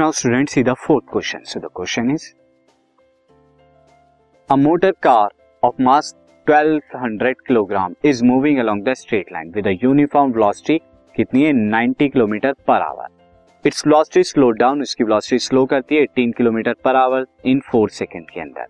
Now student see the fourth question so the question is a motor car of mass 1200 kilogram is moving along the straight line with a uniform velocity कितनी है? 90 kilometre per hour its velocity slow down इसकी velocity slow करती है 18 kilometre per our in 4 second के अंदर.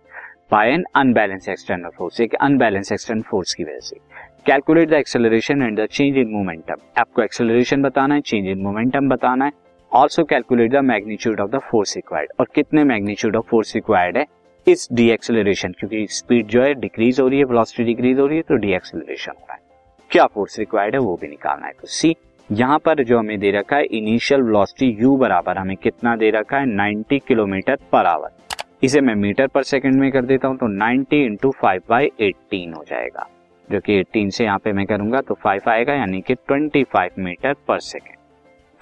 By an unbalance external force एक unbalance external force की वजह से. Calculate the acceleration and the change in momentum आपको एक्सेलरेशन बताना है चेंज इन मोमेंटम बताना है. Also calculate the magnitude of the force required और कितने मैग्नीट्यूड ऑफ़ फोर्स रिक्वायर्ड है? इस डी एक्सेलरेशन क्योंकि स्पीड जो है डिक्रीज हो रही है वेलोसिटी डिक्रीज हो रही है तो डी एक्सेलरेशन हो। रहा है क्या फोर्स रिक्वायर्ड है, वो भी निकालना है। तो सी यहाँ पर जो हमें दे रखा है इनिशियल वेलोसिटी u बराबर, हमें कितना दे रखा है? 90 किलोमीटर पर आवर इसे मैं मीटर पर सेकंड में कर देता हूँ तो 90 इंटू फाइव बाई एटीन हो जाएगा। जो कि 18 से यहाँ पे मैं करूँगा तो 5 आएगा, यानी कि 25 मीटर पर सेकेंड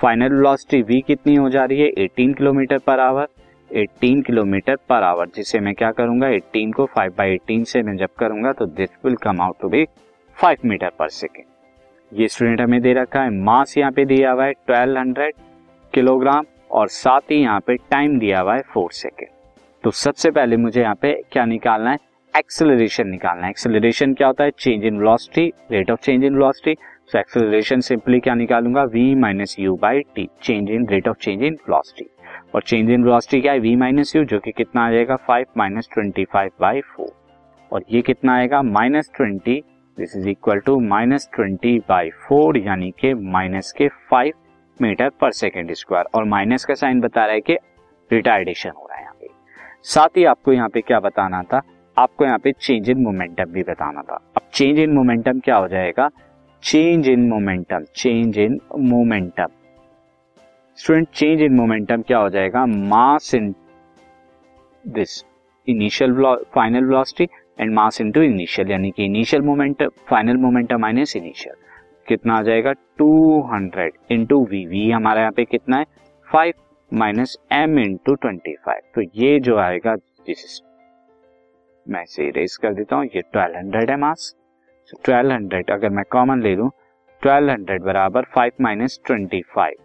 फाइनल वेलोसिटी v कितनी हो जा रही है? 18 kilometre per our 18 kilometre per our जिसे मैं क्या करूँगा? 18 को 5 बाई एटीन से मैं जब करूँगा तो this will come out to be 5 metre per second ये स्टूडेंट हमें दे रखा है मास यहाँ पे दिया हुआ है 1200 किलोग्राम और साथ ही यहाँ पे टाइम दिया हुआ है 4 सेकेंड तो सबसे पहले मुझे यहाँ पे क्या निकालना है? एक्सेलरेशन निकालना है। एक्सेलरेशन क्या होता है? Change in velocity rate of change in velocity so acceleration simply क्या निकालूँगा? V minus u by t change in rate of change in velocity और चेंज इन वेलोसिटी क्या है? V माइनस यू जो कि कितना आ जाएगा? 5 minus twenty five by four और ये कितना आएगा? Minus twenty this is equal to minus twenty by four यानी कि माइनस के फाइव मीटर पर सेकेंड स्क्वायर और माइनस का साइन बता रहा है कि रिटायर्डेशन हो रहा है यहाँ पे। साथ ही आपको यहाँ पे क्या बताना था? आपको यहाँ पे चेंज इन मोमेंटम भी बताना था। अब चेंज इन मोमेंटम क्या हो जाएगा? Change in momentum change in momentum student change in momentum क्या हो जाएगा? Mass in this initial final velocity and mass into initial यानी कि initial momentum final momentum minus initial कितना आ जाएगा? 200 हंड्रेड इंटू वी वी हमारे यहाँ पे कितना है? 5 माइनस एम इंटू ट्वेंटी तो ये जो आएगा दिस इज़ मैं इसे इरेज कर देता हूँ। ये 1200 है मास so 1200 अगर मैं कॉमन ले लू 1200 बराबर 5 माइनस ट्वेंटी फाइव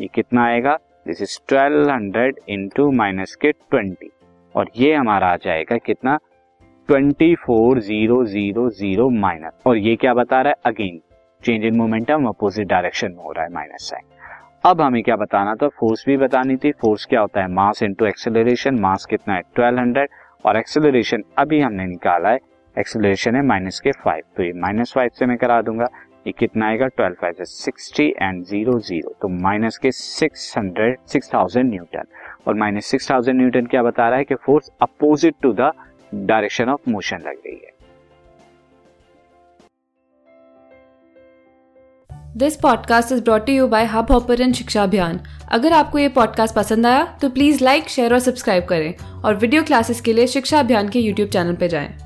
ये कितना आएगा? This is 1200 hundred into minus के 20 और ये हमारा आ जाएगा कितना? 24000 माइनस और ये क्या बता रहा है? Again change in momentum opposite direction में हो रहा है माइनस साइन अब हमें क्या बताना था? फोर्स भी बतानी थी. फोर्स क्या होता है? मास इंटू एक्सेलरेशन मास कितना है? 1200 और एक्सेलरेशन अभी हमने निकाला है एक्सेलरेशन है माइनस के फाइव तो ये माइनस फाइव से मैं करा दूँगा। ये कितना आएगा? Twelve five sixty and zero zero तो माइनस के six hundred, six thousand newton. और माइनस सिक्स थाउज़ेंड न्यूटन क्या बता रहा है कि force opposite to the direction of motion लग रही है। This podcast is brought you by hub hopper शिक्षा अभियान अगर आपको ये पॉडकास्ट पसंद आया तो प्लीज़ लाइक शेयर और सब्सक्राइब करें। और वीडियो क्लासेस के लिए शिक्षा अभियान के यूट्यूब चैनल पर जाएँ।